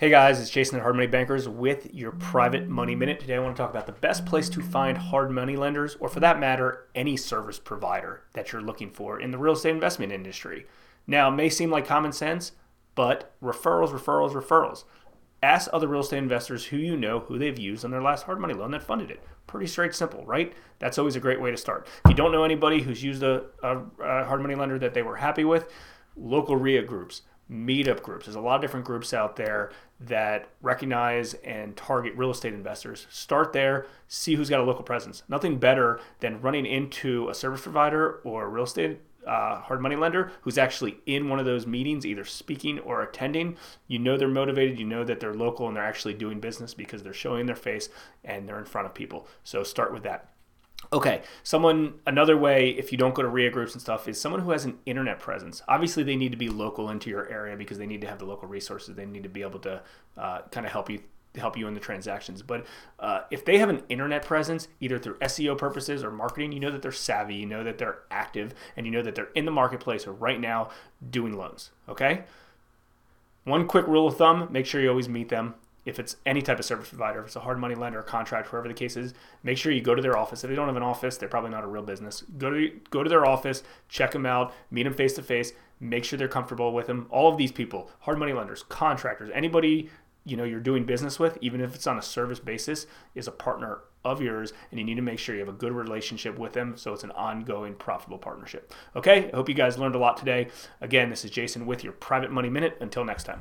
Hey guys, it's Jason at Hard Money Bankers with your private money minute. Today I want to talk about the best place to find hard money lenders, or for that matter, any service provider that you're looking for in the real estate investment industry. Now, it may seem like common sense, but referrals, referrals, referrals. Ask other real estate investors who you know who they've used on their last hard money loan that funded it. Pretty straight, simple, right? That's always a great way to start. If you don't know anybody who's used a, a, a hard money lender that they were happy with, local REIA groups meetup groups. There's a lot of different groups out there that recognize and target real estate investors. Start there, see who's got a local presence. Nothing better than running into a service provider or a real estate uh, hard money lender who's actually in one of those meetings, either speaking or attending. You know they're motivated, you know that they're local and they're actually doing business because they're showing their face and they're in front of people. So start with that. Okay, someone another way if you don't go to REIA groups and stuff is someone who has an internet presence. Obviously, they need to be local into your area because they need to have the local resources. They need to be able to uh, kind of help you help you in the transactions. But uh, if they have an internet presence, either through SEO purposes or marketing, you know that they're savvy, you know that they're active, and you know that they're in the marketplace or right now doing loans. Okay. One quick rule of thumb: make sure you always meet them if it's any type of service provider, if it's a hard money lender, a contract, whoever the case is, make sure you go to their office. If they don't have an office, they're probably not a real business. Go to go to their office, check them out, meet them face to face, make sure they're comfortable with them. All of these people, hard money lenders, contractors, anybody you know you're doing business with, even if it's on a service basis, is a partner of yours, and you need to make sure you have a good relationship with them so it's an ongoing profitable partnership. Okay, I hope you guys learned a lot today. Again, this is Jason with your Private Money Minute. Until next time.